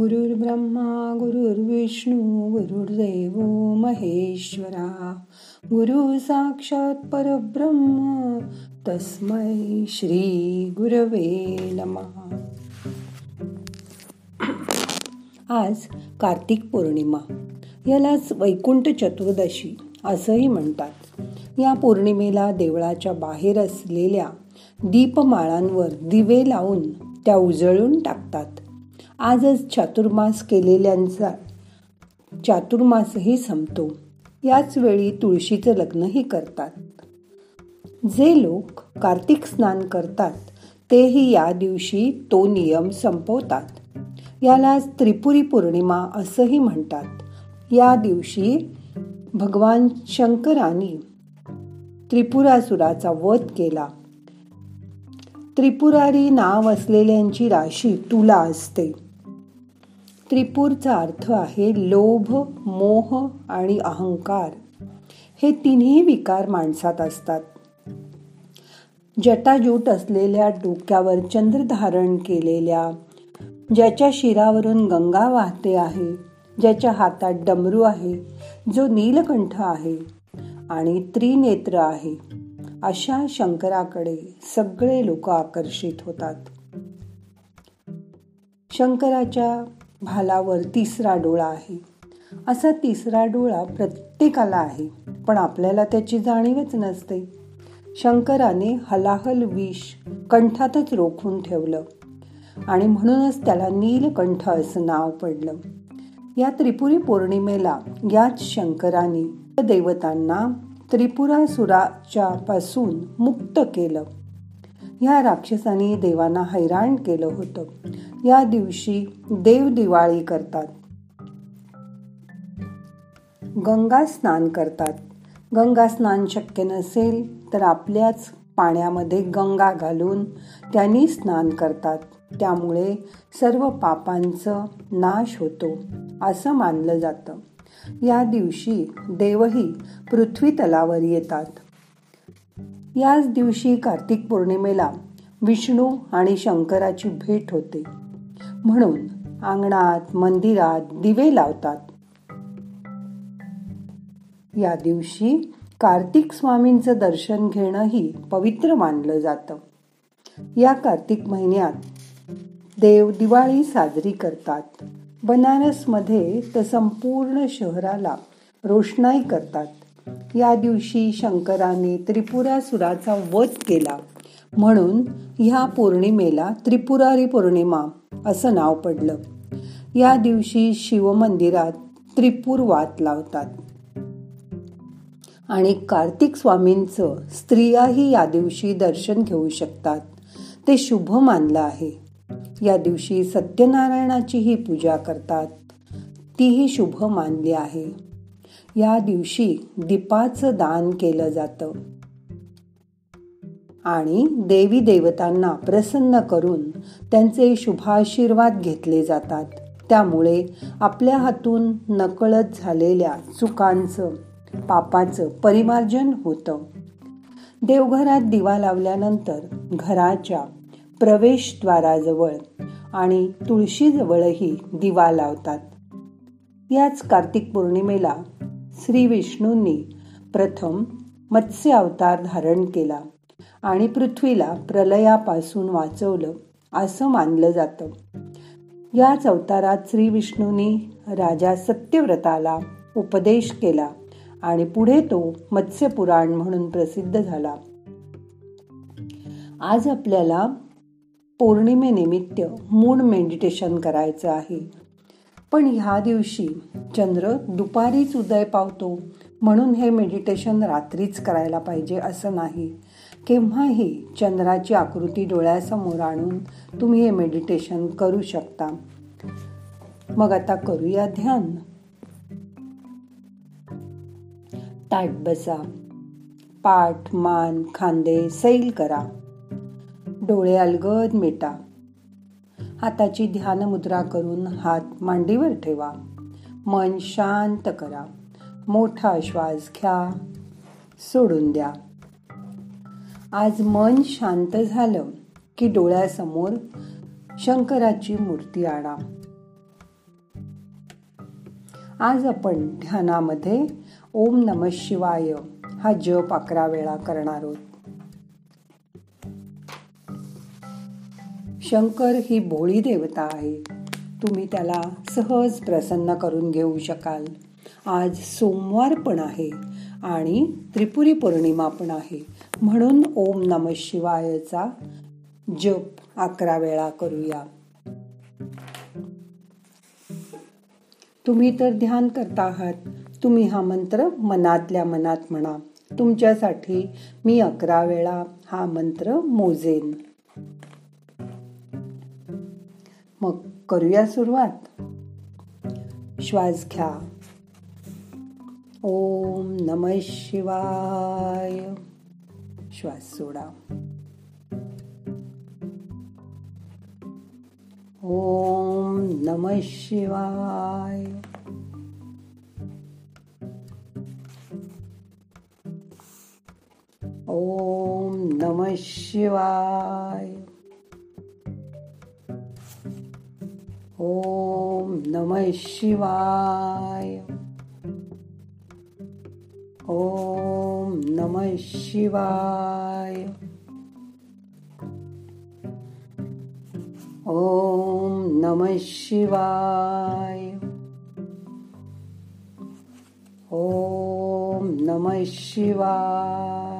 गुरुर्ब्रह्मा गुरुर्विष्णू गुरुर्देव महेश्वरा. गुरु साक्षात परब्रह्म तस्मै श्री गुरवे नमः. आज कार्तिक पौर्णिमा. यालाच वैकुंठ चतुर्दशी असंही म्हणतात. या पौर्णिमेला देवळाच्या बाहेर असलेल्या दीपमाळांवर दिवे लावून त्या उजळून टाकतात. आजच चातुर्मास केलेल्यांचा चातुर्मासही संपतो. याच वेळी तुळशीचं लग्नही करतात. जे लोक कार्तिक स्नान करतात तेही या दिवशी तो नियम संपवतात. याला त्रिपुरी पौर्णिमा असंही म्हणतात. या दिवशी भगवान शंकरांनी त्रिपुरासुराचा वध केला. त्रिपुरारी नाव असलेल्यांची राशी तुला असते. त्रिपूरचा अर्थ आहे लोभ मोह आणि अहंकार. हे तिन्ही विकार माणसात असतात. जटाजूट असलेल्या डोक्यावर चंद्र धारण केलेल्या ज्याच्या शिरावरून गंगा वाहते आहे ज्याच्या हातात डमरू आहे जो नीलकंठ आहे आणि त्रिनेत्र आहे अशा शंकराकडे सगळे लोक आकर्षित होतात. शंकराच्या भालावर तिसरा डोळा आहे. असा तिसरा डोळा प्रत्येकाला आहे पण आपल्याला त्याची जाणीवच नसते. शंकराने हलाहल विष कंठातच रोखून ठेवलं आणि म्हणूनच त्याला नीलकंठ असं नाव पडलं. या त्रिपुरी पौर्णिमेला याच शंकराने देवतांना त्रिपुरासुराच्या पासून मुक्त केलं. या राक्षसाने देवांना हैराण केलं होतं. या दिवशी देव दिवाळी करतात. गंगा स्नान करतात. गंगा स्नान शक्य नसेल तर आपल्याच पाण्यामध्ये गंगा घालून त्यांनी स्नान करतात. त्यामुळे सर्व पापांचं नाश होतो असं मानलं जातं. या दिवशी देवही पृथ्वी तलावर येतात. याच दिवशी कार्तिक पौर्णिमेला विष्णू आणि शंकराची भेट होते. म्हणून अंगणात मंदिरात दिवे लावतात. या दिवशी कार्तिक स्वामींचं दर्शन घेणंही पवित्र मानलं जातं. या कार्तिक महिन्यात देव दिवाळी साजरी करतात. बनारसमध्ये तर संपूर्ण शहराला रोषणाई करतात. या दिवशी शंकराने त्रिपुरासुराचा वध केला. म्हणून ह्या पौर्णिमेला त्रिपुरारी पौर्णिमा असं नाव पडलं. या दिवशी शिवमंदिरात त्रिपूर वात लावतात. आणि कार्तिक स्वामींचं स्त्रियाही या दिवशी दर्शन घेऊ शकतात. ते शुभ मानलं आहे. या दिवशी सत्यनारायणाचीही पूजा करतात. तीही शुभ मानली आहे. या दिवशी दीपाचं दान केलं जातं. आणि देवी देवतांना प्रसन्न करून त्यांचे शुभाशीर्वाद घेतले जातात. त्यामुळे आपल्या हातून नकळत झालेल्या चुकांचं पापाचं परिमार्जन होतं. देवघरात दिवा लावल्यानंतर घराच्या प्रवेशद्वाराजवळ आणि तुळशीजवळही दिवा लावतात. याच कार्तिक पौर्णिमेला श्री विष्णूंनी प्रथम मत्स्य अवतार धारण केला आणि पृथ्वीला प्रलयापासून वाचवलं असं मानलं जातं. याच अवतारात श्री विष्णूंनी राजा सत्यव्रताला उपदेश केला आणि पुढे तो मत्स्यपुराण म्हणून प्रसिद्ध झाला. आज आपल्याला पौर्णिमेनिमित्त मूड मेडिटेशन करायचं आहे. पण ह्या दिवशी चंद्र दुपारीच उदय पावतो म्हणून हे मेडिटेशन रात्रीच करायला पाहिजे असं नाही. केव्हाही चंद्राची आकृती डोळ्यासमोर आणून तुम्ही हे मेडिटेशन करू शकता. मग आता करूया ध्यान. ताट बसा. पाठ मान खांदे सैल करा. डोळे अलगद मिटा. हाताची ध्यान मुद्रा करून हात मांडीवर ठेवा. मन शांत करा. मोठा श्वास घ्या. सोडून द्या. आज मन शांत झालं की डोळ्यासमोर शंकराची मूर्ती आणा. आज आपण ध्यानामध्ये ओम नम शिवाय हा जप अकरा वेळा करणार आहोत. शंकर ही भोळी देवता आहे. तुम्ही त्याला सहज प्रसन्न करून घेऊ शकाल. आज सोमवार पण आहे आणि त्रिपुरी पौर्णिमा पण आहे. म्हणून ओम नम शिवायचा जप अकरा वेळा करूया. तुम्ही तर ध्यान करता आहात. तुम्ही हा मंत्र मनातल्या मनात म्हणा. तुमच्यासाठी मी अकरा वेळा हा मंत्र मोजेन. मग करूया सुरुवात. श्वास घ्या. ओम नम शिवाय. श्वास सोडा. ओम नम शिवाय. ओम नम शिवाय. ओम नम शिवाय। ओम नम शिवाय। ओम नम शिवाय। ओम नम शिवाय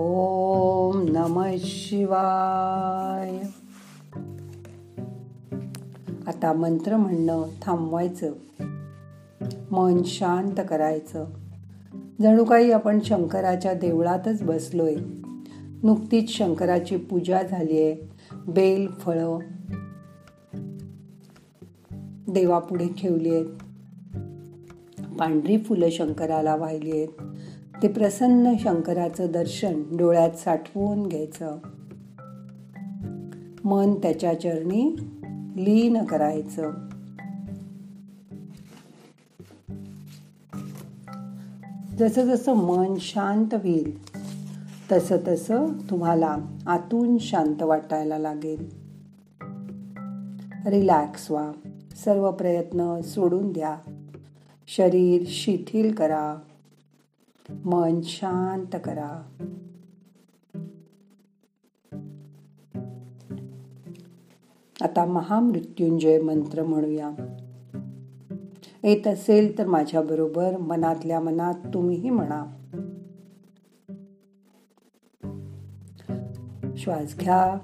ओम नम शिवाय. आता मंत्र म्हणणं थांबवायचं. मन शांत करायचं. जणू काही आपण शंकराच्या देवळातच बसलोय. नुकतीच शंकराची पूजा झालीये. बेल फळं देवापुढे ठेवली आहेत पांढरी फुलं शंकराला वाहिली आहेत ते प्रसन्न शंकराचं दर्शन डोळ्यात साठवून घ्यायचं. मन त्याच्या चरणी लीन करायचं. जसं जसं मन शांत होईल तसं तसं तुम्हाला आतून शांत वाटायला लागेल. रिलॅक्स व्हा. सर्व प्रयत्न सोडून द्या. शरीर शिथिल करा. मन शांत करा. आता महामृत्युंजय मंत्र म्हणूया. येत असेल तर माझ्या बरोबर मनातल्या मनात तुम्हीही म्हणा. श्वास घ्या.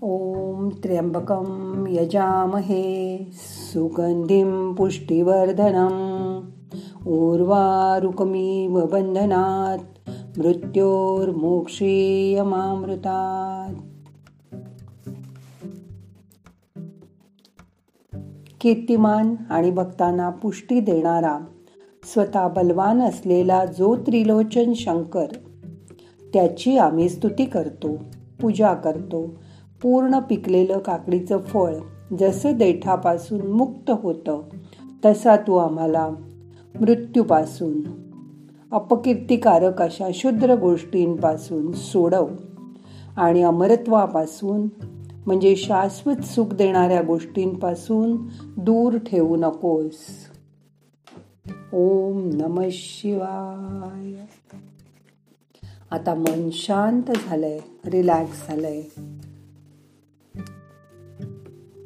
ओम त्र्यंबकम यजामहे. सुगंधिम पुष्टिवर्धनम. उर्वारुकमीव बंधनात मृत्योर्मोक्षीयमामृतात। कीर्तिमान आणि भक्तांना पुष्टी देणारा स्वतः बलवान असलेला जो त्रिलोचन शंकर त्याची आम्ही स्तुती करतो पूजा करतो. पूर्ण पिकलेलं काकडीचं फळ जसं देठापासून मुक्त होतं तसा तू आम्हाला मृत्यूपासून. अपकीर्तिकारक अशा शुद्र गोष्टींपासून सोडव आणि अमरत्वापासून म्हणजे शाश्वत सुख देणाऱ्या गोष्टींपासून दूर ठेवू नकोस. ओम नम शिवाय. आता मन शांत झालंय रिलॅक्स झालंय.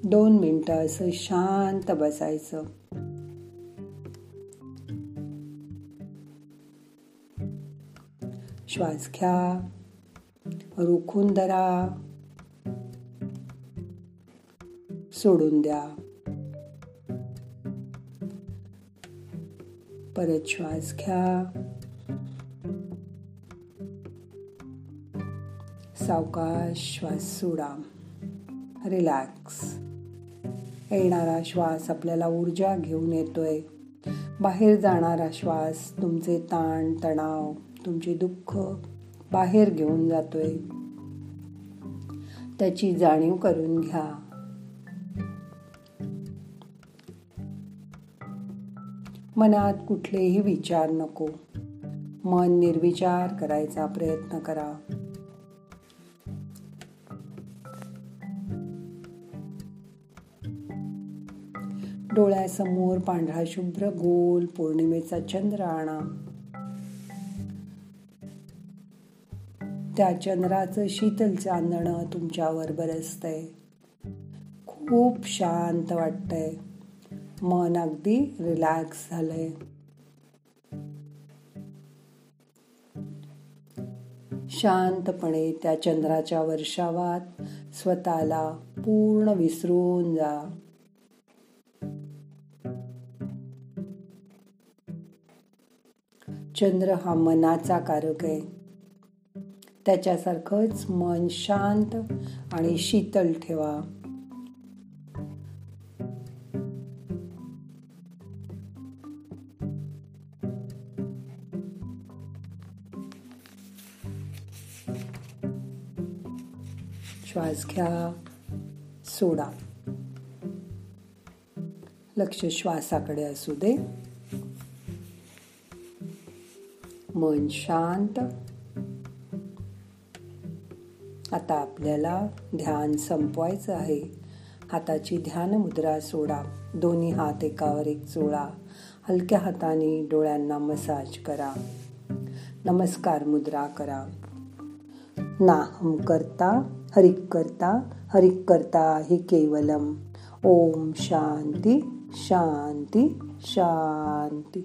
दोन मिनटं असं शांत बसायचं. श्वास घ्या. रोखून धरा. सोडून द्या. परत श्वास घ्या. सावकाश श्वास सोडा. रिलॅक्स. येणारा श्वास आपल्याला ऊर्जा घेऊन येतोय. बाहेर जाणारा श्वास तुमचे ताण तणाव तुमचे दुःख बाहेर घेऊन जातोय. त्याची जाणीव करून घ्या. मनात कुठलेही विचार नको. मन निर्विचार करायचा प्रयत्न करा. डोळ्यासमोर पांढरा शुभ्र गोल पौर्णिमेचा चंद्र आणा. त्या चंद्राचं शीतल चांदणं तुमच्यावर बरसतंय. खूप शांत वाटतंय. मन अगदी रिलॅक्स झालंय. शांतपणे त्या चंद्राच्या वर्षावात स्वतःला पूर्ण विसरून जा. चंद्र हा मनाचा कारक आहे. त्याच्यासारखंच मन शांत आणि शीतल ठेवा. श्वास घ्या सोडा. लक्ष श्वासाकडे असू दे. मन शांत आता आपल्याला ध्यान संपवायचं आहे. हाताची ध्यान मुद्रा सोडा. दोन्ही हात एकावर एक चोळा हलक्या हाताने डोळ्यांना मसाज करा. नमस्कार मुद्रा करा. नाहम करता हरिक करता हरिक करता हे केवलम. ओम शांती शांती शांती.